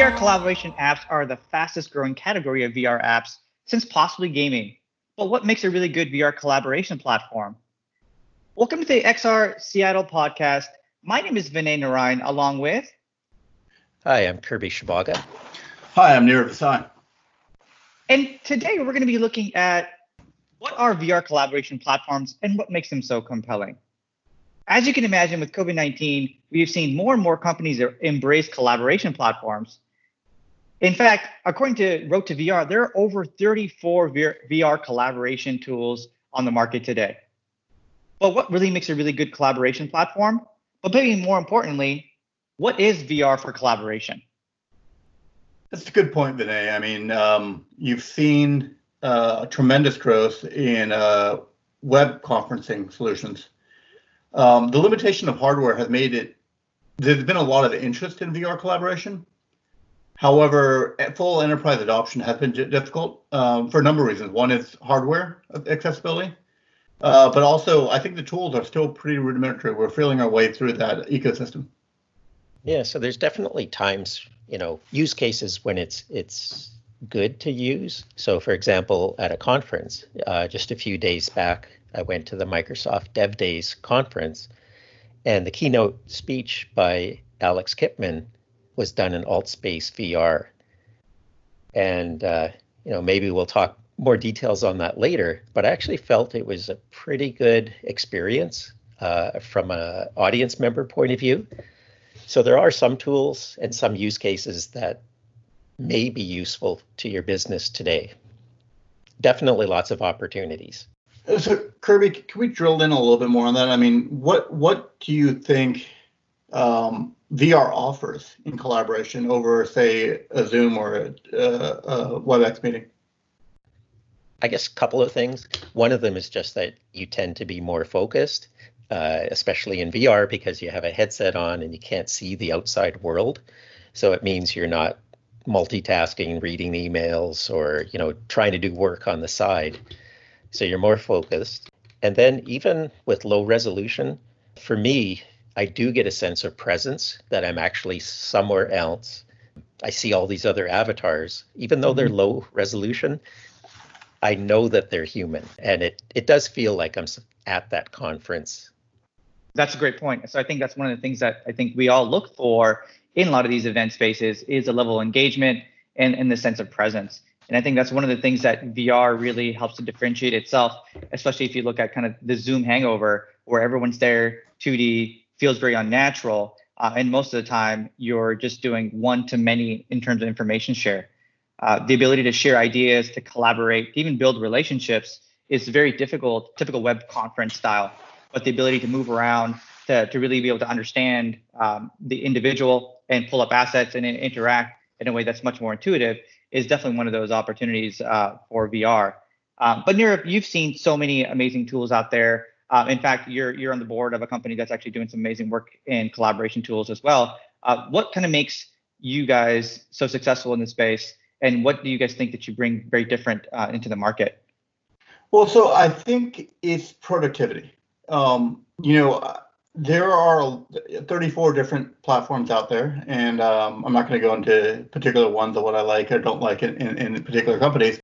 VR collaboration apps are the fastest growing category of VR apps since possibly gaming. But what makes a really good VR collaboration platform? Welcome to the XR Seattle podcast. My name is Vinay Narayan, along with. Hi, I'm Kirby Shabaga. Hi, I'm Nirav Desai. And today we're going to be looking at what are VR collaboration platforms and what makes them so compelling. As you can imagine, with COVID 19, we've seen more and more companies embrace collaboration platforms. In fact, according to Road to VR, there are over 34 VR collaboration tools on the market today. But what really makes a really good collaboration platform? But maybe more importantly, what is VR for collaboration? That's a good point, Vinay. I mean, um, you've seen uh, tremendous growth in uh, web conferencing solutions. Um, the limitation of hardware has made it. There's been a lot of interest in VR collaboration. However, full enterprise adoption has been difficult um, for a number of reasons. One is hardware accessibility, uh, but also I think the tools are still pretty rudimentary. We're feeling our way through that ecosystem. Yeah, so there's definitely times you know use cases when it's it's good to use. So, for example, at a conference uh, just a few days back, I went to the Microsoft Dev Days conference, and the keynote speech by Alex Kipman was done in AltspaceVR. And uh, you know, maybe we'll talk more details on that later. But I actually felt it was a pretty good experience uh, from an audience member point of view. So there are some tools and some use cases that may be useful to your business today. Definitely lots of opportunities. So Kirby, can we drill in a little bit more on that? I mean, what what do you think um, VR offers in collaboration over, say, a Zoom or a, a WebEx meeting? I guess a couple of things. One of them is just that you tend to be more focused uh, especially in VR because you have a headset on and you can't see the outside world. So it means you're not multitasking, reading emails, or you know trying to do work on the side. So you're more focused. And then even with low resolution, for me, I do get a sense of presence that I'm actually somewhere else. I see all these other avatars, even though they're mm-hmm. low resolution. I know that they're human, and it it does feel like I'm at that conference that's a great point. So I think that's one of the things that I think we all look for in a lot of these event spaces is a level of engagement and, and the sense of presence. And I think that's one of the things that VR really helps to differentiate itself, especially if you look at kind of the Zoom hangover where everyone's there, 2D, feels very unnatural. Uh, and most of the time, you're just doing one to many in terms of information share. Uh, the ability to share ideas, to collaborate, to even build relationships is very difficult, typical web conference style but the ability to move around to, to really be able to understand um, the individual and pull up assets and interact in a way that's much more intuitive is definitely one of those opportunities uh, for VR. Um, but Nirav, you've seen so many amazing tools out there. Uh, in fact, you're you're on the board of a company that's actually doing some amazing work in collaboration tools as well. Uh, what kind of makes you guys so successful in this space, and what do you guys think that you bring very different uh, into the market? Well, so I think it's productivity um, you know, there are 34 different platforms out there, and um, I'm not going to go into particular ones of what I like or don't like in, in, in particular companies.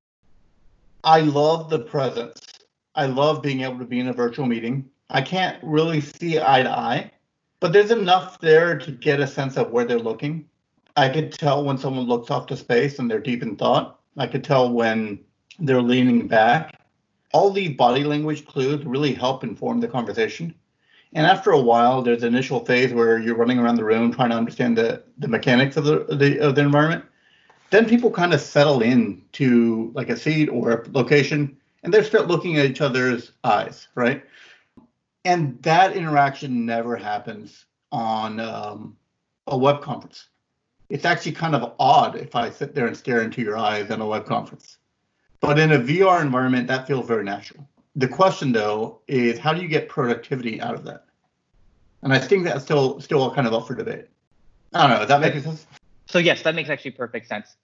I love the presence. I love being able to be in a virtual meeting. I can't really see eye to eye, but there's enough there to get a sense of where they're looking. I could tell when someone looks off to space and they're deep in thought. I could tell when they're leaning back all these body language clues really help inform the conversation. And after a while, there's an initial phase where you're running around the room trying to understand the, the mechanics of the, the of the environment. Then people kind of settle in to like a seat or a location, and they start looking at each other's eyes, right? And that interaction never happens on um, a web conference. It's actually kind of odd if I sit there and stare into your eyes in a web conference. But in a VR environment, that feels very natural. The question, though, is how do you get productivity out of that? And I think that's still still kind of up for debate. I don't know. Does that make sense? So yes, that makes actually perfect sense.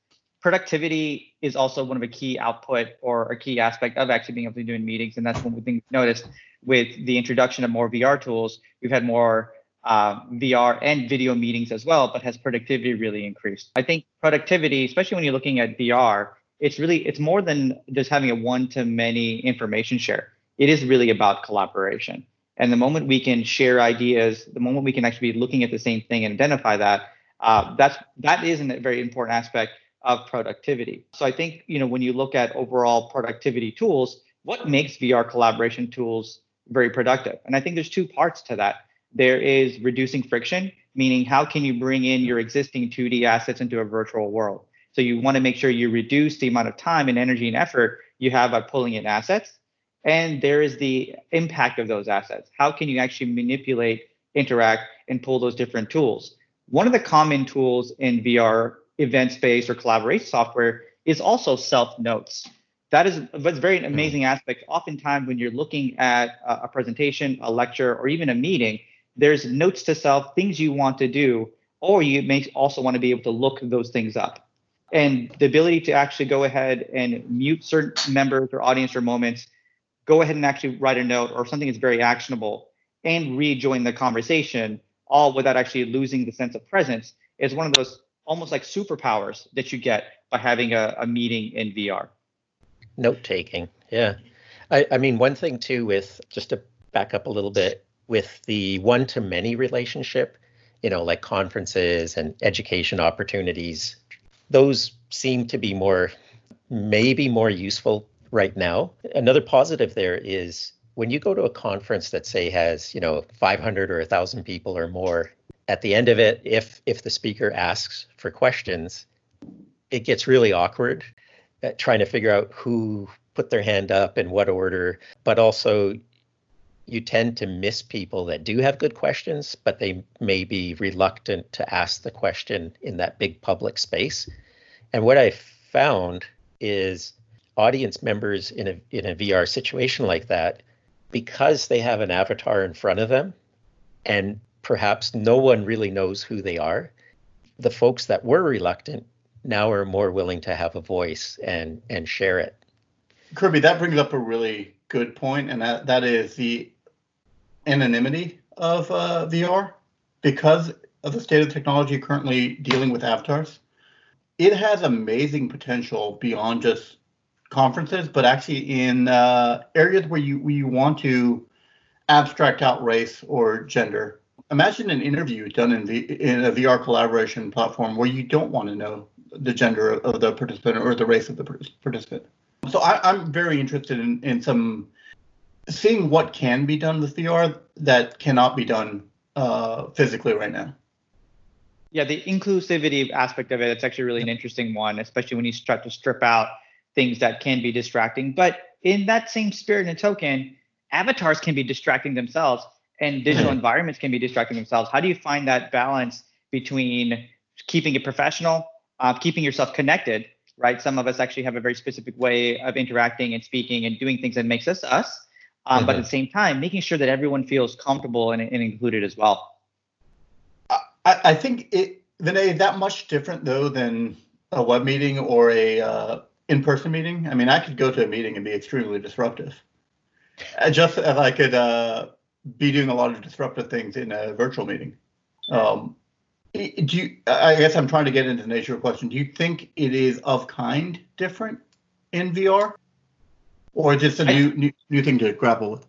Productivity is also one of a key output or a key aspect of actually being able to do in meetings, and that's one thing we've noticed with the introduction of more VR tools. We've had more uh, VR and video meetings as well, but has productivity really increased? I think productivity, especially when you're looking at VR, it's really it's more than just having a one-to-many information share. It is really about collaboration. And the moment we can share ideas, the moment we can actually be looking at the same thing and identify that, uh, that's that is a very important aspect of productivity. So I think you know when you look at overall productivity tools, what makes VR collaboration tools very productive? And I think there's two parts to that. There is reducing friction, meaning how can you bring in your existing 2D assets into a virtual world? So you want to make sure you reduce the amount of time and energy and effort you have by pulling in assets. And there is the impact of those assets. How can you actually manipulate, interact, and pull those different tools? One of the common tools in VR event space or collaboration software is also self notes. That is a very mm-hmm. amazing aspect. Oftentimes, when you're looking at a presentation, a lecture, or even a meeting, there's notes to self, things you want to do, or you may also want to be able to look those things up. And the ability to actually go ahead and mute certain members or audience or moments, go ahead and actually write a note or something that's very actionable and rejoin the conversation, all without actually losing the sense of presence, is one of those almost like superpowers that you get by having a, a meeting in VR. Note taking, yeah. I, I mean, one thing too, with just to back up a little bit, with the one to many relationship, you know, like conferences and education opportunities, those seem to be more, maybe more useful right now. Another positive there is when you go to a conference that say has, you know, 500 or 1000 people or more, at the end of it, if if the speaker asks for questions, it gets really awkward uh, trying to figure out who put their hand up in what order, but also you tend to miss people that do have good questions, but they may be reluctant to ask the question in that big public space. And what I found is audience members in a in a VR situation like that, because they have an avatar in front of them and perhaps no one really knows who they are. The folks that were reluctant now are more willing to have a voice and and share it. Kirby, that brings up a really good point, and that, that is the anonymity of uh, VR because of the state of technology currently dealing with avatars. It has amazing potential beyond just conferences, but actually in uh, areas where you where you want to abstract out race or gender imagine an interview done in in a VR collaboration platform where you don't want to know the gender of the participant or the race of the participant. So I, am very interested in, in some seeing what can be done with VR that cannot be done uh, physically right now. Yeah, the inclusivity aspect of it, it's actually really an interesting one, especially when you start to strip out things that can be distracting. But in that same spirit and token, avatars can be distracting themselves and digital mm-hmm. environments can be distracting themselves. How do you find that balance between keeping it professional, uh, keeping yourself connected, right? Some of us actually have a very specific way of interacting and speaking and doing things that makes us us. Um, mm-hmm. But at mm-hmm. the same time, making sure that everyone feels comfortable and, and included as well. I, I think it, Vinay, that much different though than a web meeting or a uh, in-person meeting. I mean, I could go to a meeting and be extremely disruptive. Uh, just as I could uh, be doing a lot of disruptive things in a virtual meeting. Um, do you? I guess I'm trying to get into the nature of the question. Do you think it is of kind different in VR, or just a new, new new thing to grapple with?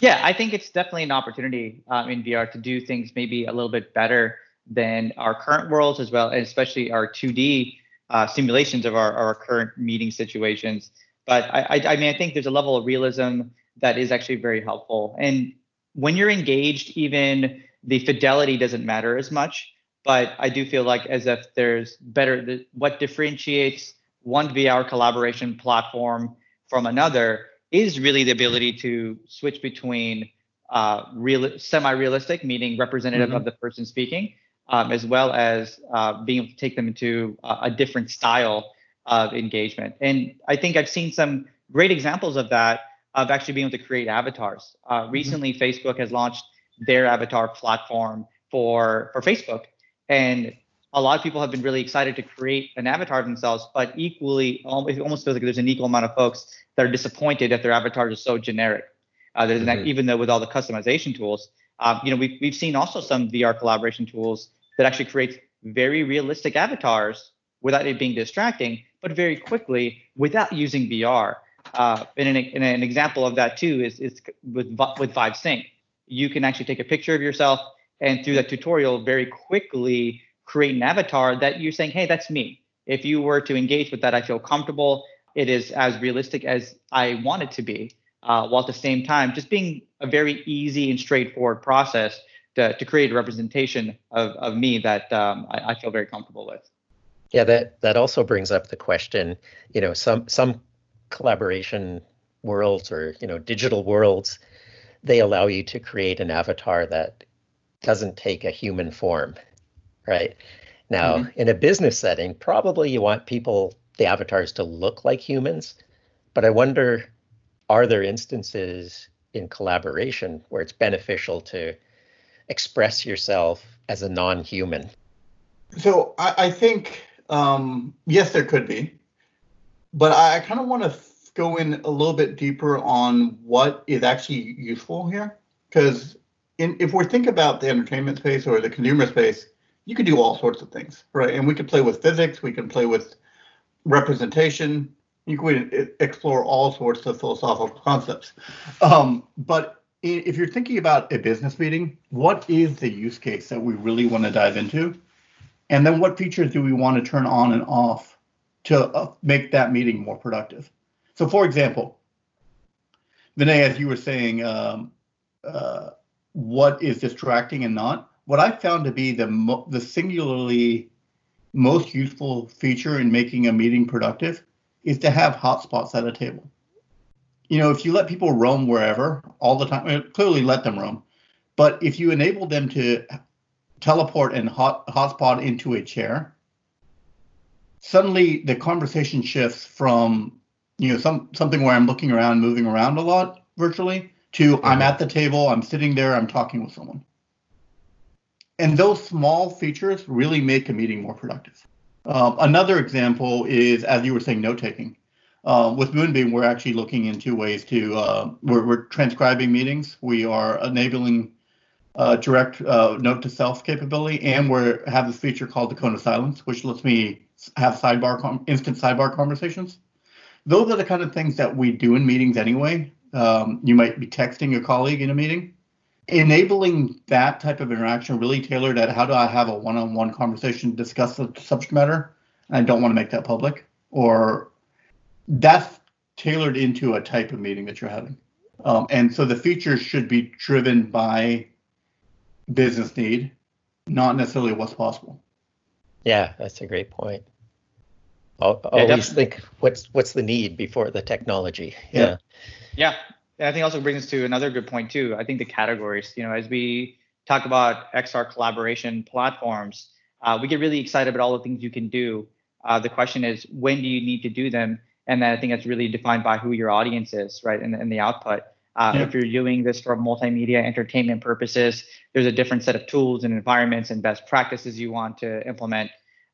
Yeah, I think it's definitely an opportunity um, in VR to do things maybe a little bit better than our current worlds, as well, and especially our 2D uh, simulations of our, our current meeting situations. But I, I, I mean, I think there's a level of realism that is actually very helpful. And when you're engaged, even the fidelity doesn't matter as much. But I do feel like as if there's better, what differentiates one VR collaboration platform from another is really the ability to switch between uh, real, semi-realistic, meaning representative mm-hmm. of the person speaking, um, as well as uh, being able to take them into a, a different style of engagement. And I think I've seen some great examples of that of actually being able to create avatars. Uh, mm-hmm. recently, mm-hmm. Facebook has launched their avatar platform for for Facebook, and a lot of people have been really excited to create an avatar of themselves. But equally, it almost feels like there's an equal amount of folks that are disappointed that their avatars are so generic. Uh, mm-hmm. even though with all the customization tools, Um, you know, we've, we've seen also some VR collaboration tools that actually create very realistic avatars without it being distracting, but very quickly without using VR. Uh, and, an, and an example of that too is, is with, with Vive Sync. You can actually take a picture of yourself and through that tutorial very quickly create an avatar that you're saying, hey, that's me. If you were to engage with that, I feel comfortable. It is as realistic as I want it to be, uh, while at the same time just being a very easy and straightforward process to, to create a representation of, of me that um, I, I feel very comfortable with. Yeah, that that also brings up the question. You know, some some collaboration worlds or you know digital worlds, they allow you to create an avatar that doesn't take a human form, right? Now, mm-hmm. in a business setting, probably you want people, the avatars, to look like humans. But I wonder, are there instances in collaboration where it's beneficial to express yourself as a non-human? So I, I think um, yes, there could be, but I, kind of want to go in a little bit deeper on what is actually useful here, because if we think about the entertainment space or the consumer space, you can do all sorts of things, right? And we can play with physics, we can play with representation, you can explore all sorts of philosophical concepts. Um, but if you're thinking about a business meeting, what is the use case that we really want to dive into? And then what features do we want to turn on and off to uh, make that meeting more productive? So, for example, Vinay, as you were saying, um, uh, what is distracting and not? What I found to be the mo- the singularly most useful feature in making a meeting productive is to have hotspots at a table. You know, if you let people roam wherever all the time, clearly let them roam. But if you enable them to teleport and hot, hotspot into a chair, suddenly the conversation shifts from you know some something where I'm looking around, moving around a lot virtually, to I'm at the table, I'm sitting there, I'm talking with someone. And those small features really make a meeting more productive. Um, another example is, as you were saying, note taking. Uh, with Moonbeam, we're actually looking into ways to, uh, we're, we're, transcribing meetings. We are enabling uh, direct uh, note to self capability, and we have this feature called the cone of silence, which lets me have sidebar com- instant sidebar conversations. Those are the kind of things that we do in meetings anyway. Um, you might be texting a colleague in a meeting. Enabling that type of interaction really tailored at how do I have a one-on-one conversation, discuss the subject matter, and I don't want to make that public, or that's tailored into a type of meeting that you're having. Um, and so the features should be driven by business need, not necessarily what's possible. Yeah, that's a great point. I'll, yeah, always think what's what's the need before the technology. Yeah. Yeah. yeah. I think also brings us to another good point too. I think the categories, you know, as we talk about XR collaboration platforms, uh, we get really excited about all the things you can do. Uh, the question is, when do you need to do them? And then I think that's really defined by who your audience is, right? And, and the output. Uh, yeah. If you're doing this for multimedia entertainment purposes, there's a different set of tools and environments and best practices you want to implement,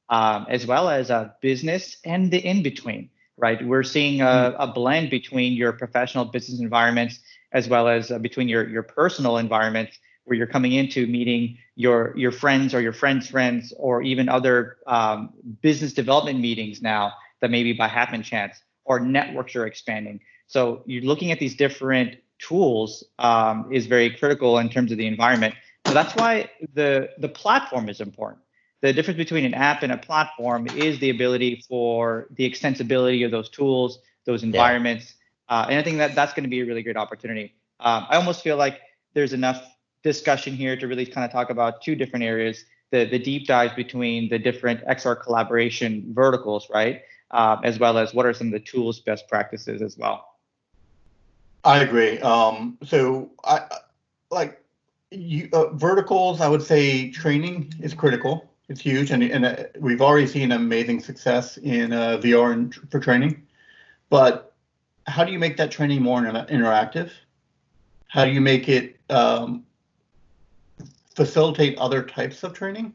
um, as well as a business and the in between right? We're seeing a, hmm. a blend between your professional business environments as well as uh, between your your personal environments where you're coming into meeting your your friends or your friends' friends or even other um, business development meetings now that maybe by happen chance or networks are expanding. So you're looking at these different tools um, is very critical in terms of the environment. So that's why the the platform is important the difference between an app and a platform is the ability for the extensibility of those tools, those environments. Yeah. Uh, and I think that that's going to be a really great opportunity. Um, I almost feel like there's enough discussion here to really kind of talk about two different areas the, the deep dives between the different XR collaboration verticals, right? Uh, as well as what are some of the tools, best practices as well. I agree. Um, so I like you, uh, verticals. I would say training is critical. It's huge, and, and uh, we've already seen amazing success in uh, VR and for training. But how do you make that training more interactive? How do you make it um, facilitate other types of training?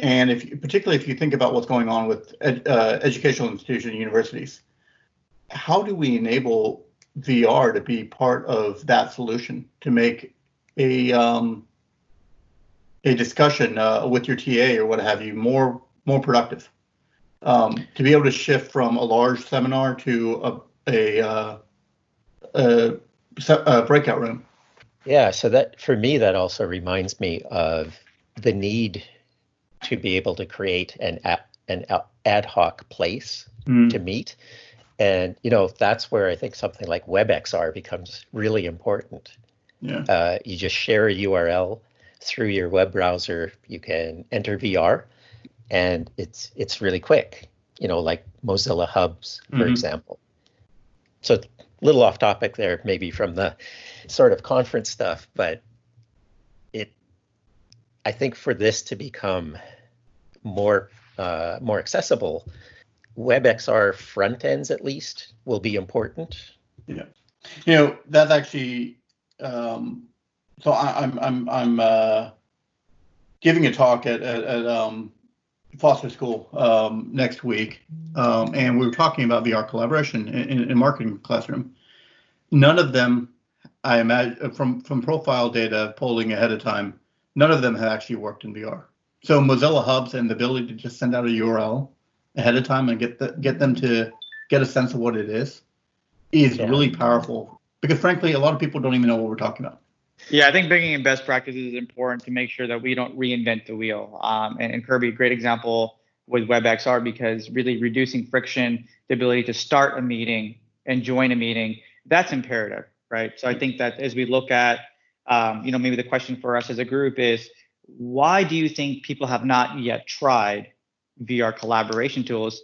And if particularly if you think about what's going on with ed, uh, educational institutions and universities, how do we enable VR to be part of that solution to make a um, a discussion uh, with your TA or what have you more more productive. Um, to be able to shift from a large seminar to a a, uh, a, a breakout room. Yeah, so that for me that also reminds me of the need to be able to create an an ad hoc place mm. to meet. And you know that's where I think something like WebXR becomes really important. Yeah. Uh, you just share a URL through your web browser. You can enter VR, and it's it's really quick. You know, like Mozilla Hubs, for mm-hmm. example. So a little off topic there, maybe from the sort of conference stuff, but it. I think for this to become more uh, more accessible, WebXR front ends at least will be important. Yeah, you know that's actually um, so I, am I'm I'm, I'm uh, giving a talk at at, at um, Foster School um, next week, um, and we were talking about VR collaboration in, in, marketing classroom. None of them, I imagine, from from profile data polling ahead of time, none of them have actually worked in VR. So Mozilla Hubs and the ability to just send out a URL ahead of time and get the, get them to get a sense of what it is is yeah. really powerful because frankly a lot of people don't even know what we're talking about. Yeah, I think bringing in best practices is important to make sure that we don't reinvent the wheel. Um, and, and Kirby, great example with WebXR because really reducing friction, the ability to start a meeting and join a meeting, that's imperative, right? So I think that as we look at, um, you know, maybe the question for us as a group is why do you think people have not yet tried VR collaboration tools,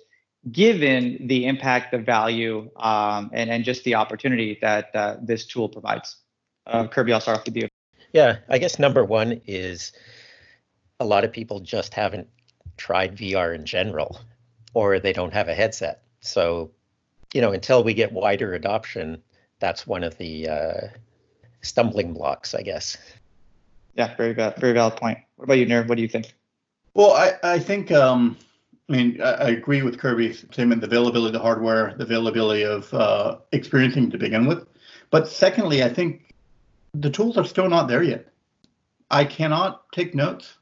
given the impact, the value, um, and, and just the opportunity that uh, this tool provides? Uh, Kirby, I'll start off with you. Yeah, I guess number one is a lot of people just haven't tried VR in general, or they don't have a headset. So, you know, until we get wider adoption, that's one of the uh, stumbling blocks, I guess. Yeah, very valid, very valid point. What about you, Nir? What do you think? Well, I, I think, um, I mean, I, I agree with Kirby's statement, the availability of the hardware, the availability of uh, experiencing to begin with. But secondly, I think the tools are still not there yet. I cannot take notes.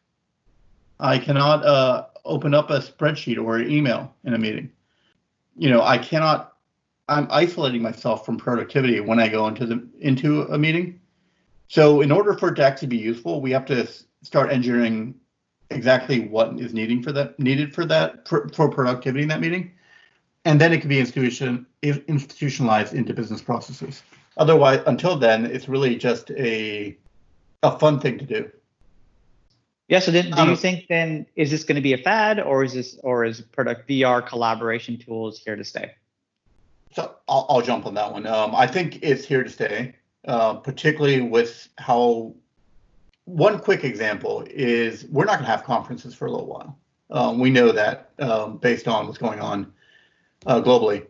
I cannot uh, open up a spreadsheet or an email in a meeting. You know, I cannot. I'm isolating myself from productivity when I go into the into a meeting. So in order for it to actually be useful, we have to start engineering exactly what is needing for that needed for that for, for productivity in that meeting, and then it can be institution institutionalized into business processes. Otherwise, until then, it's really just a a fun thing to do. Yeah. So then, do um, you think then is this going to be a fad, or is this or is product VR collaboration tools here to stay? So I'll, I'll jump on that one. Um, I think it's here to stay. Uh, particularly with how one quick example is we're not going to have conferences for a little while. Um, we know that um, based on what's going on uh, globally.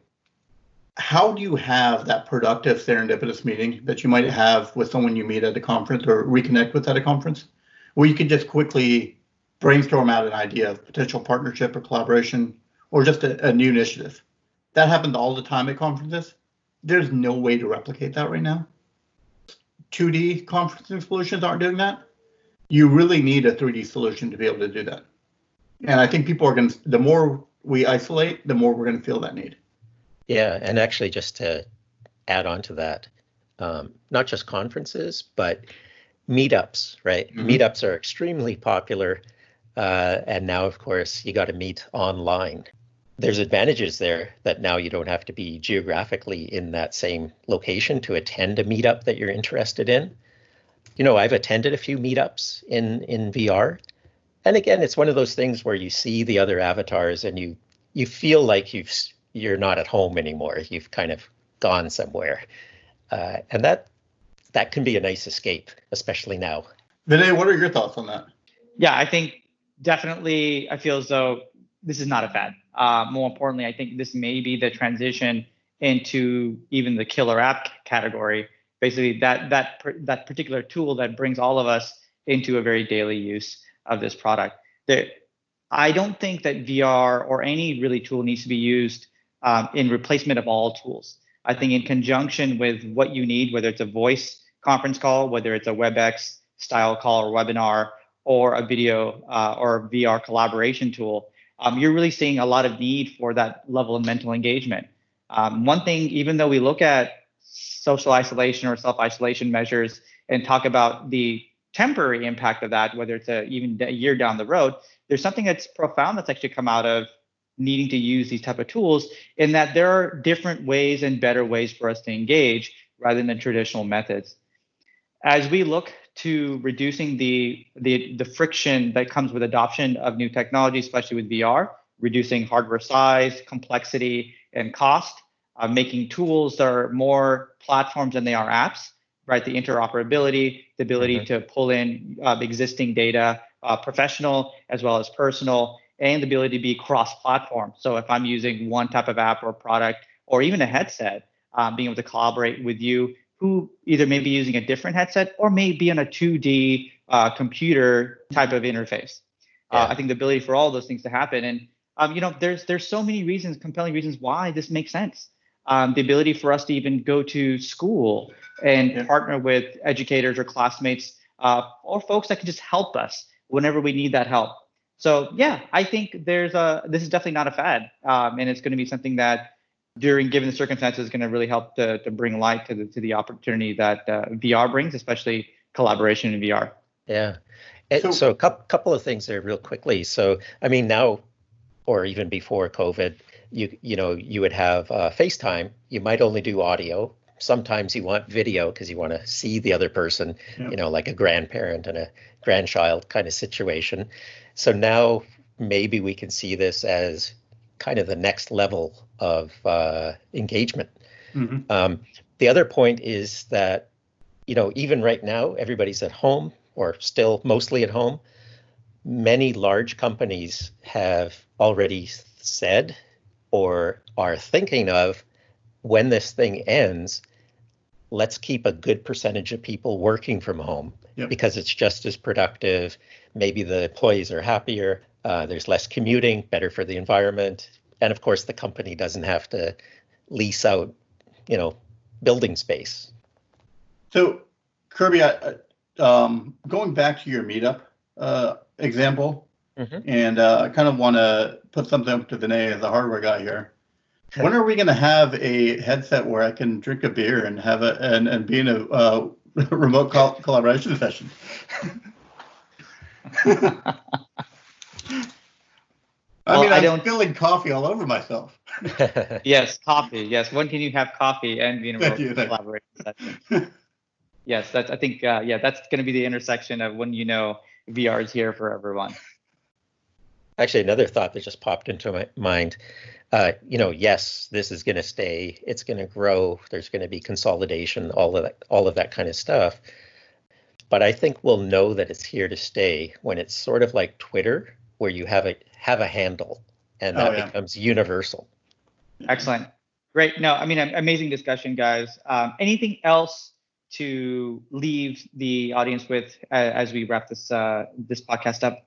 How do you have that productive serendipitous meeting that you might have with someone you meet at a conference or reconnect with at a conference, where you can just quickly brainstorm out an idea of potential partnership or collaboration or just a, a new initiative? That happens all the time at conferences. There's no way to replicate that right now. 2D conferencing solutions aren't doing that. You really need a 3D solution to be able to do that. And I think people are going to, the more we isolate, the more we're going to feel that need. Yeah. And actually, just to add on to that, um, not just conferences, but meetups, right? Mm-hmm. Meetups are extremely popular. Uh, and now, of course, you got to meet online there's advantages there that now you don't have to be geographically in that same location to attend a meetup that you're interested in. You know, I've attended a few meetups in in VR. And again, it's one of those things where you see the other avatars and you you feel like you've you're not at home anymore. You've kind of gone somewhere. Uh, and that that can be a nice escape, especially now. Vinay, what are your thoughts on that? Yeah, I think definitely I feel as though this is not a fad. Uh, more importantly, I think this may be the transition into even the killer app category. Basically, that that that particular tool that brings all of us into a very daily use of this product. There, I don't think that VR or any really tool needs to be used um, in replacement of all tools. I think in conjunction with what you need, whether it's a voice conference call, whether it's a WebEx style call or webinar or a video uh, or VR collaboration tool, um, you're really seeing a lot of need for that level of mental engagement. Um, one thing, even though we look at social isolation or self isolation measures and talk about the temporary impact of that, whether it's a, even a year down the road, there's something that's profound that's actually come out of needing to use these type of tools in that there are different ways and better ways for us to engage rather than traditional methods. As we look to reducing the, the, the friction that comes with adoption of new technology, especially with VR, reducing hardware size, complexity, and cost, uh, making tools that are more platforms than they are apps, right? The interoperability, the ability mm-hmm. to pull in uh, existing data, uh, professional as well as personal, and the ability to be cross-platform. So if I'm using one type of app or product or even a headset, um, being able to collaborate with you who either may be using a different headset or may be on a 2D uh, computer type of interface. Uh, yeah. Uh, I think the ability for all those things to happen, and um, you know, there's there's so many reasons, compelling reasons why this makes sense. Um, the ability for us to even go to school and yeah. partner with educators or classmates uh, or folks that can just help us whenever we need that help. So yeah, I think there's a this is definitely not a fad, um, and it's going to be something that during given the circumstances is going to really help to, to bring light to the to the opportunity that uh, VR brings, especially collaboration in VR. Yeah. so, so a couple couple of things there real quickly. So I mean now, or even before COVID, you you know you would have uh, FaceTime. You might only do audio. Sometimes you want video because you want to see the other person. You know, like a grandparent and a grandchild kind of situation. So now maybe we can see this as kind of the next level of uh, engagement. Mm-hmm. Um, the other point is that, you know, even right now, everybody's at home or still mostly at home. Many large companies have already said or are thinking of when this thing ends, let's keep a good percentage of people working from home yep. because it's just as productive. Maybe the employees are happier. Uh, there's less commuting, better for the environment, and of course, the company doesn't have to lease out, you know, building space. So, Kirby, I, um, going back to your meetup uh, example, mm-hmm. and uh, I kind of want to put something up to Vinay as a hardware guy here. Okay. When are we going to have a headset where I can drink a beer and have a and, and be in a uh, remote collaboration session? I well, mean, I'm I don't, spilling coffee all over myself. yes, coffee. Yes, when can you have coffee and be in a collaboration session? yes, that's. I think. Uh, yeah, that's going to be the intersection of when you know VR is here for everyone. Actually, another thought that just popped into my mind. Uh, you know, yes, this is going to stay. It's going to grow. There's going to be consolidation. All of that. All of that kind of stuff. But I think we'll know that it's here to stay when it's sort of like Twitter, where you have a have a handle, and that oh, yeah. becomes universal. Excellent. Great. No, I mean, amazing discussion, guys. Um, anything else to leave the audience with uh, as we wrap this uh, this podcast up?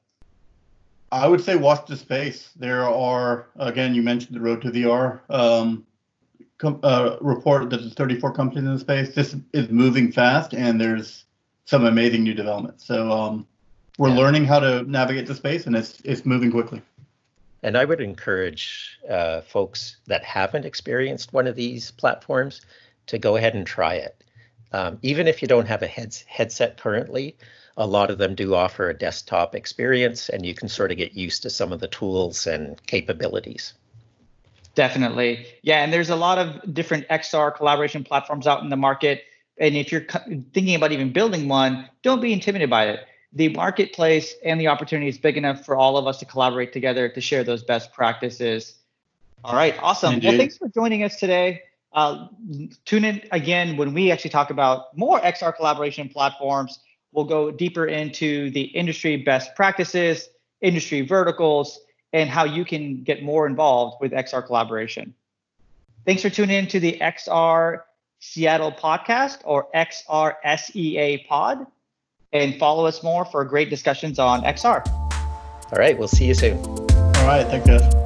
I would say watch the space. There are again, you mentioned the Road to VR um, com- uh, report that there's 34 companies in the space. This is moving fast, and there's some amazing new developments. So um, we're yeah. learning how to navigate the space, and it's it's moving quickly. And I would encourage uh, folks that haven't experienced one of these platforms to go ahead and try it. Um, even if you don't have a heads, headset currently, a lot of them do offer a desktop experience, and you can sort of get used to some of the tools and capabilities. Definitely. Yeah, and there's a lot of different XR collaboration platforms out in the market. And if you're thinking about even building one, don't be intimidated by it the marketplace and the opportunity is big enough for all of us to collaborate together to share those best practices. All right, awesome. Indeed. Well, thanks for joining us today. Uh, tune in again when we actually talk about more XR collaboration platforms. We'll go deeper into the industry best practices, industry verticals, and how you can get more involved with XR collaboration. Thanks for tuning in to the XR Seattle podcast or XR SEA pod and follow us more for great discussions on XR. All right, we'll see you soon. All right, thank guys.